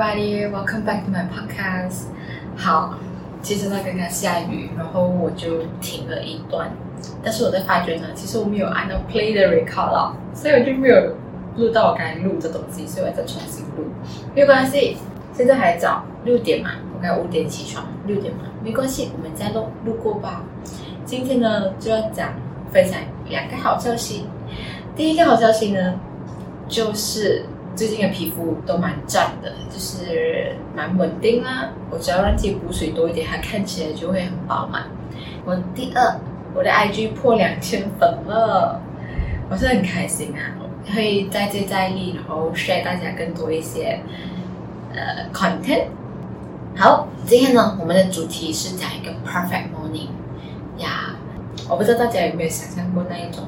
everybody, welcome back to my podcast. 好，其实呢，刚刚下雨，然后我就停了一段。但是我在发觉呢，其实我没有按照 play the record 了，所以我就没有录到我刚才录的东西，所以我再重新录。没有关系，现在还早，六点嘛，我该五点起床，六点嘛，没关系，我们再录录过吧。今天呢，就要讲分享两个好消息。第一个好消息呢，就是。最近的皮肤都蛮赞的，就是蛮稳定啦。我只要让自己补水多一点，它看起来就会很饱满。我第二，我的 IG 破两千粉了，我是很开心啊！会再接再厉，然后 share 大家更多一些呃 content。好，今天呢，我们的主题是讲一个 perfect morning 呀。我不知道大家有没有想象过那一种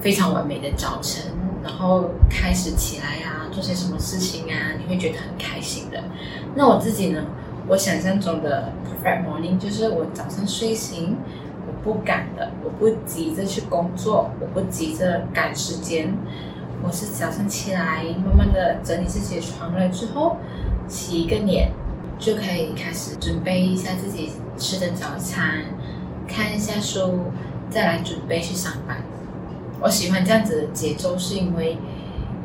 非常完美的早晨。然后开始起来啊，做些什么事情啊，你会觉得很开心的。那我自己呢？我想象中的 perfect morning 就是我早上睡醒，我不赶的，我不急着去工作，我不急着赶时间。我是早上起来，慢慢的整理自己的床了之后，洗一个脸，就可以开始准备一下自己吃的早餐，看一下书，再来准备去上班。我喜欢这样子的节奏，是因为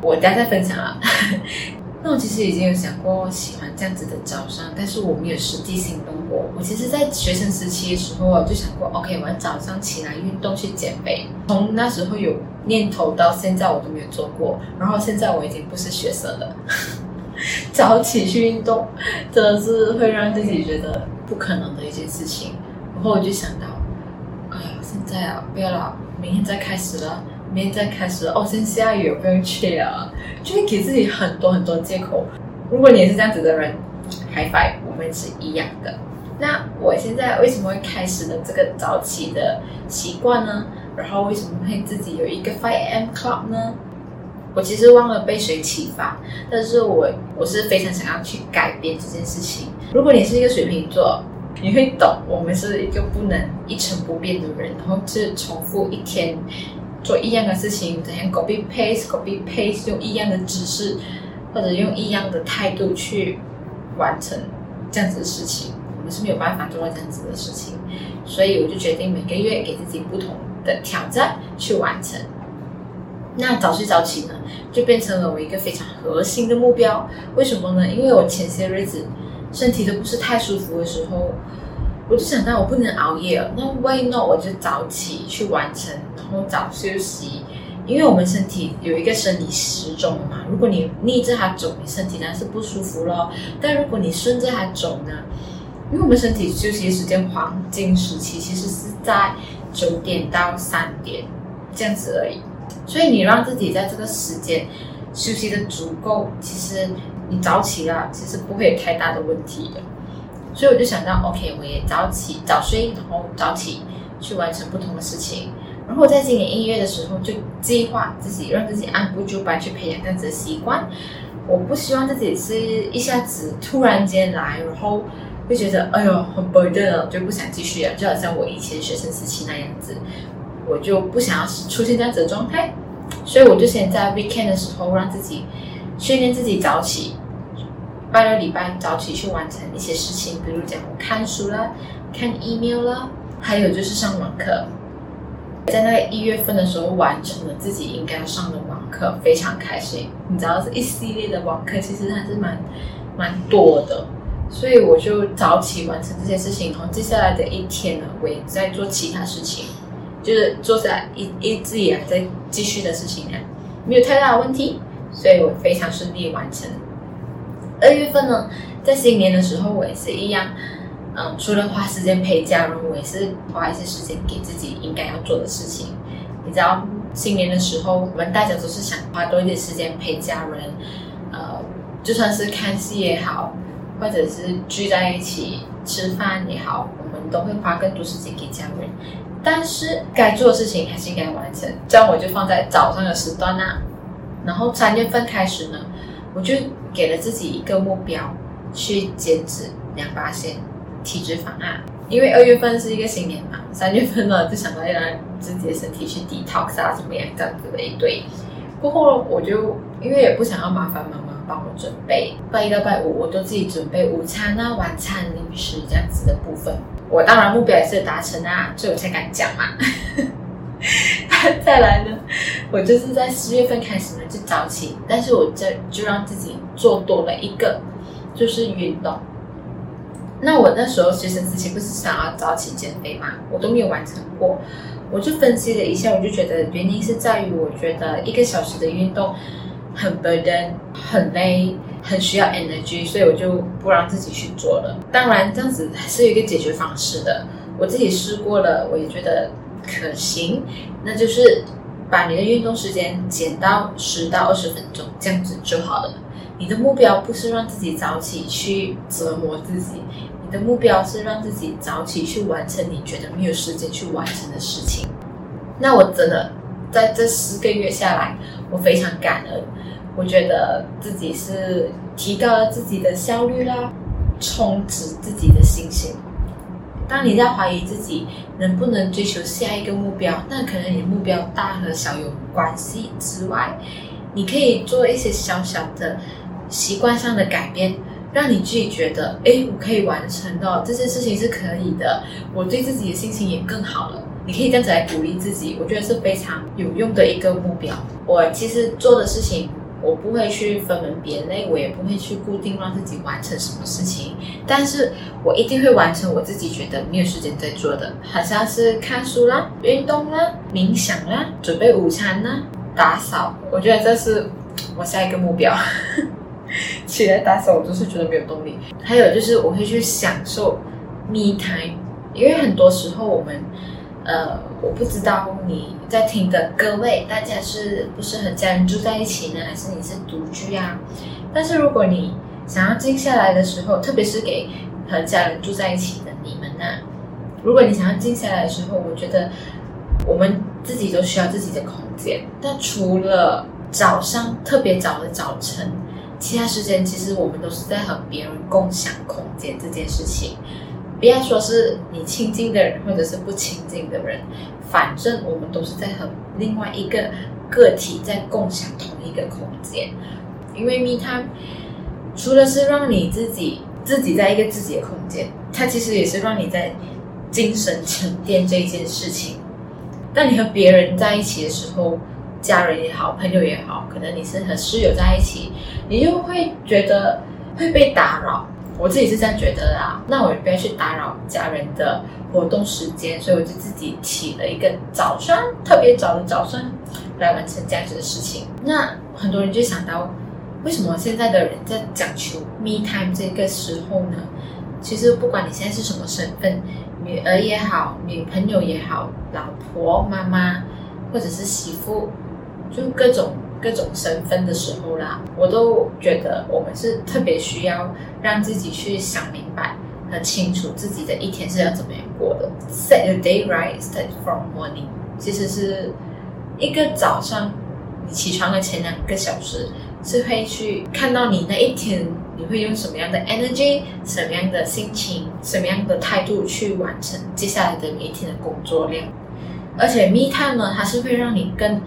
我大家在分享了。那我其实已经有想过喜欢这样子的早上，但是我没有实际行动过。我其实，在学生时期的时候，我就想过，OK，我要早上起来运动去减肥。从那时候有念头到现在，我都没有做过。然后现在我已经不是学生了，早起去运动真的是会让自己觉得不可能的一件事情。然后我就想到，哎呀，现在啊，不要了。明天再开始了，明天再开始了。哦，现在下雨，我不用去了，就会给自己很多很多借口。如果你也是这样子的人，Hi five，我们是一样的。那我现在为什么会开始了这个早起的习惯呢？然后为什么会自己有一个 five m club 呢？我其实忘了被谁启发，但是我我是非常想要去改变这件事情。如果你是一个水瓶座。你会懂，我们是一个不能一成不变的人，然后是重复一天做一样的事情，整天 copy paste copy paste，用一样的知识或者用一样的态度去完成这样子的事情，我们是没有办法做到这样子的事情，所以我就决定每个月给自己不同的挑战去完成。那早睡早起呢，就变成了我一个非常核心的目标。为什么呢？因为我前些日子。身体都不是太舒服的时候，我就想到我不能熬夜了。那 why not？我就早起去完成，然后早休息。因为我们身体有一个生理时钟嘛，如果你逆着它走，你身体当然是不舒服咯。但如果你顺着它走呢？因为我们身体休息时间黄金时期其实是在九点到三点这样子而已，所以你让自己在这个时间休息的足够，其实。你早起啊，其实不会有太大的问题的，所以我就想到，OK，我也早起早睡，然后早起去完成不同的事情。然后在今年一月的时候就计划自己，让自己按部就班去培养这样子的习惯。我不希望自己是一下子突然间来，然后会觉得哎呦很 burden，就不想继续了，就好像我以前学生时期那样子，我就不想要出现这样子的状态。所以我就先在 weekend 的时候让自己训练自己早起。拜六礼拜早起去完成一些事情，比如讲看书啦、看 email 啦，还有就是上网课。在那个一月份的时候，完成了自己应该要上的网课，非常开心。你知道，这一系列的网课其实还是蛮蛮多的，所以我就早起完成这些事情。然后接下来的一天呢，我也在做其他事情，就是做在一一直以来在继续的事情呢，没有太大的问题，所以我非常顺利完成。二月份呢，在新年的时候，我也是一样，嗯，除了花时间陪家人，我也是花一些时间给自己应该要做的事情。你知道，新年的时候，我们大家都是想花多一点时间陪家人，呃，就算是看戏也好，或者是聚在一起吃饭也好，我们都会花更多时间给家人。但是该做的事情还是应该完成，这样我就放在早上的时段啊。然后三月份开始呢，我就。给了自己一个目标，去减脂两八线体脂肪啊！因为二月份是一个新年嘛，三月份呢就想到要让自己的身体去 detox 啊，怎么样这样子的一堆。过后我就因为也不想要麻烦妈妈，帮我准备，拜一到拜五我都自己准备午餐啊、晚餐、零食这样子的部分。我当然目标也是达成啊，所以我才敢讲嘛。再来呢，我就是在四月份开始呢就早起，但是我这就让自己做多了一个，就是运动。那我那时候其实之前不是想要早起减肥嘛，我都没有完成过。我就分析了一下，我就觉得原因是在于，我觉得一个小时的运动很 burden，很累，很需要 energy，所以我就不让自己去做了。当然，这样子还是有一个解决方式的，我自己试过了，我也觉得可行。那就是把你的运动时间减到十到二十分钟，这样子就好了。你的目标不是让自己早起去折磨自己。你的目标是让自己早起去完成你觉得没有时间去完成的事情。那我真的在这四个月下来，我非常感恩。我觉得自己是提高了自己的效率啦，充实自己的信心。当你在怀疑自己能不能追求下一个目标，那可能你的目标大和小有关系之外，你可以做一些小小的习惯上的改变。让你自己觉得，哎，我可以完成的这件事情是可以的，我对自己的信心也更好了。你可以这样子来鼓励自己，我觉得是非常有用的一个目标。我其实做的事情，我不会去分门别类，我也不会去固定让自己完成什么事情，但是我一定会完成我自己觉得没有时间在做的，好像是看书啦、运动啦、冥想啦、准备午餐啦、打扫。我觉得这是我下一个目标。起来打扫，我就是觉得没有动力。还有就是，我会去享受 me time，因为很多时候我们，呃，我不知道你在听的各位，大家是不是和家人住在一起呢？还是你是独居啊？但是如果你想要静下来的时候，特别是给和家人住在一起的你们呢，如果你想要静下来的时候，我觉得我们自己都需要自己的空间。但除了早上特别早的早晨。其他时间其实我们都是在和别人共享空间这件事情，不要说是你亲近的人或者是不亲近的人，反正我们都是在和另外一个个体在共享同一个空间。因为 me time 除了是让你自己自己在一个自己的空间，它其实也是让你在精神沉淀这一件事情。当你和别人在一起的时候，家人也好，朋友也好，可能你是和室友在一起，你就会觉得会被打扰。我自己是这样觉得啦，那我也不要去打扰家人的活动时间，所以我就自己起了一个早上特别早的早上来完成这样子的事情。那很多人就想到，为什么现在的人在讲求 me time 这个时候呢？其实不管你现在是什么身份，女儿也好，女朋友也好，老婆、妈妈或者是媳妇。就各种各种身份的时候啦，我都觉得我们是特别需要让自己去想明白、很清楚自己的一天是要怎么样过的。Set your day right, start from morning。其实是一个早上，你起床的前两个小时是会去看到你那一天你会用什么样的 energy、什么样的心情、什么样的态度去完成接下来的每一天的工作量。而且 me time 呢，它是会让你更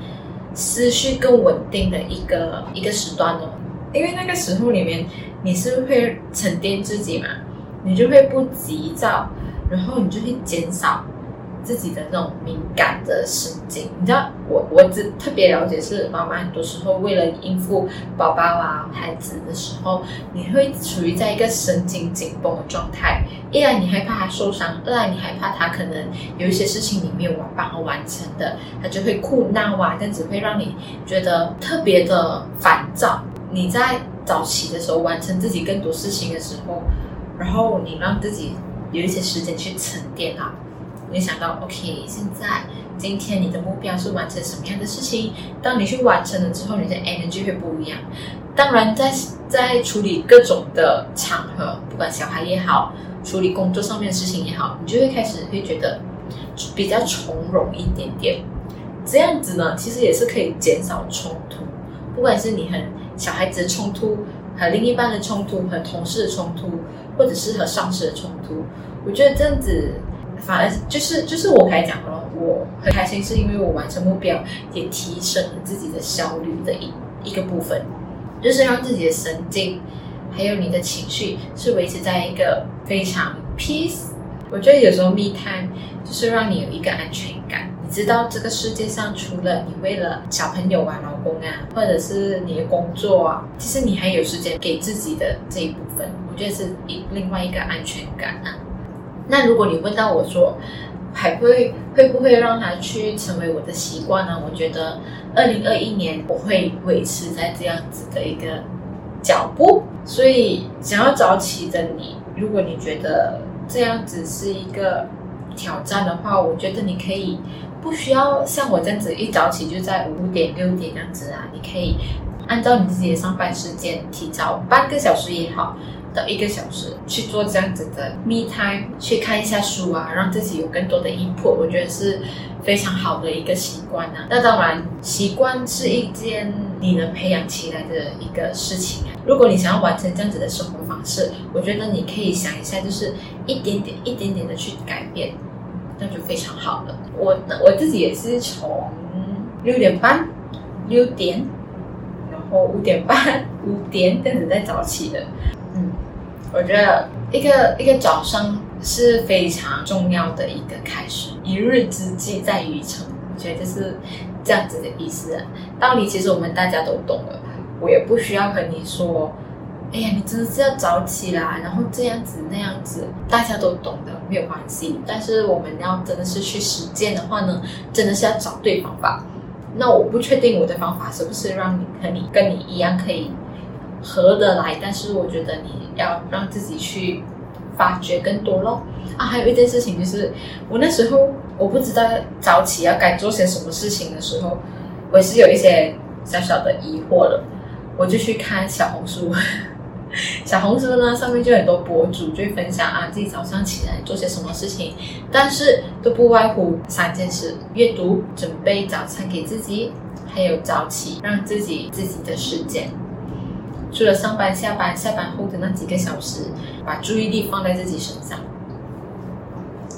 思绪更稳定的一个一个时段哦，因为那个时候里面你是会沉淀自己嘛，你就会不急躁，然后你就会减少自己的那种敏感的神经。你知道，我我只特别了解是妈妈很多时候为了应付宝宝啊孩子的时候，你会处于在一个神经紧绷的状态。一来你害怕他受伤，二来你害怕他可能有一些事情你没有办法完成的，他就会哭闹啊，这样子会让你觉得特别的烦躁。你在早起的时候完成自己更多事情的时候，然后你让自己有一些时间去沉淀啊，你想到 OK，现在今天你的目标是完成什么样的事情？当你去完成了之后，你的 energy 会不一样。当然在，在在处理各种的场合，不管小孩也好。处理工作上面的事情也好，你就会开始会觉得比较从容一点点。这样子呢，其实也是可以减少冲突，不管是你和小孩子的冲突、和另一半的冲突、和同事的冲突，或者是和上司的冲突。我觉得这样子反而就是就是我刚才讲了，我很开心，是因为我完成目标，也提升了自己的效率的一一个部分。就是让自己的神经还有你的情绪是维持在一个非常 peace。我觉得有时候 me time 就是让你有一个安全感，你知道这个世界上除了你为了小朋友啊、老公啊，或者是你的工作啊，其实你还有时间给自己的这一部分，我觉得是一另外一个安全感啊。那如果你问到我说，还会会不会让它去成为我的习惯呢？我觉得二零二一年我会维持在这样子的一个脚步。所以想要早起的你，如果你觉得这样子是一个挑战的话，我觉得你可以不需要像我这样子一早起就在五点六点这样子啊，你可以按照你自己的上班时间提早半个小时也好。的一个小时去做这样子的 me time，去看一下书啊，让自己有更多的 input，我觉得是非常好的一个习惯啊。那当然，习惯是一件你能培养起来的一个事情啊。如果你想要完成这样子的生活方式，我觉得你可以想一下，就是一点点、一点点的去改变，那就非常好了。我我自己也是从六点半、六点，然后五点半、五点这样子在早起的。我觉得一个一个早上是非常重要的一个开始，一日之计在于晨，我觉得就是这样子的意思。道理其实我们大家都懂了，我也不需要和你说，哎呀，你真的是要早起啦，然后这样子那样子，大家都懂的，没有关系。但是我们要真的是去实践的话呢，真的是要找对方法。那我不确定我的方法是不是让你和你跟你一样可以。合得来，但是我觉得你要让自己去发掘更多咯。啊，还有一件事情就是，我那时候我不知道早起要该做些什么事情的时候，我是有一些小小的疑惑了。我就去看小红书，小红书呢上面就很多博主就分享啊自己早上起来做些什么事情，但是都不外乎三件事：阅读、准备早餐给自己，还有早起让自己自己的时间。除了上班、下班、下班后的那几个小时，把注意力放在自己身上。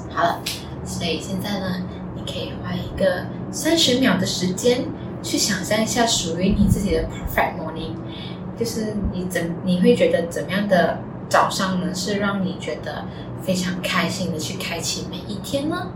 好了，所以现在呢，你可以花一个三十秒的时间，去想象一下属于你自己的 perfect morning，就是你怎你会觉得怎么样的早上呢？是让你觉得非常开心的去开启每一天呢？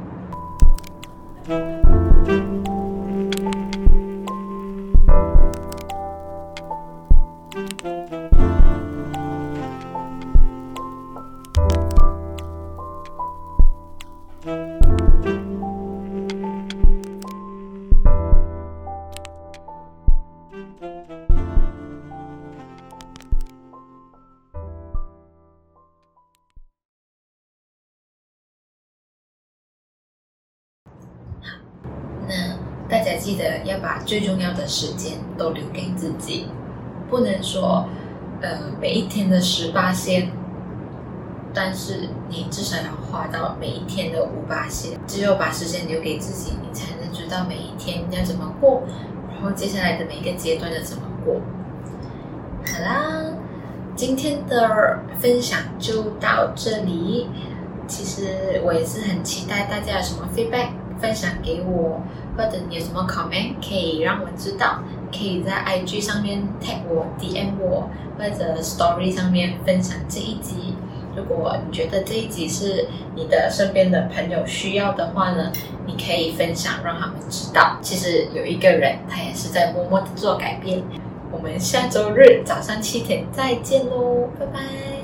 记得要把最重要的时间都留给自己，不能说，呃，每一天的十八线，但是你至少要花到每一天的五八线。只有把时间留给自己，你才能知道每一天要怎么过，然后接下来的每一个阶段要怎么过。好啦，今天的分享就到这里。其实我也是很期待大家有什么 feedback 分享给我。或者你有什么 comment 可以让我知道，可以在 IG 上面 tag 我、DM 我，或者 Story 上面分享这一集。如果你觉得这一集是你的身边的朋友需要的话呢，你可以分享让他们知道，其实有一个人他也是在默默的做改变。我们下周日早上七点再见喽，拜拜。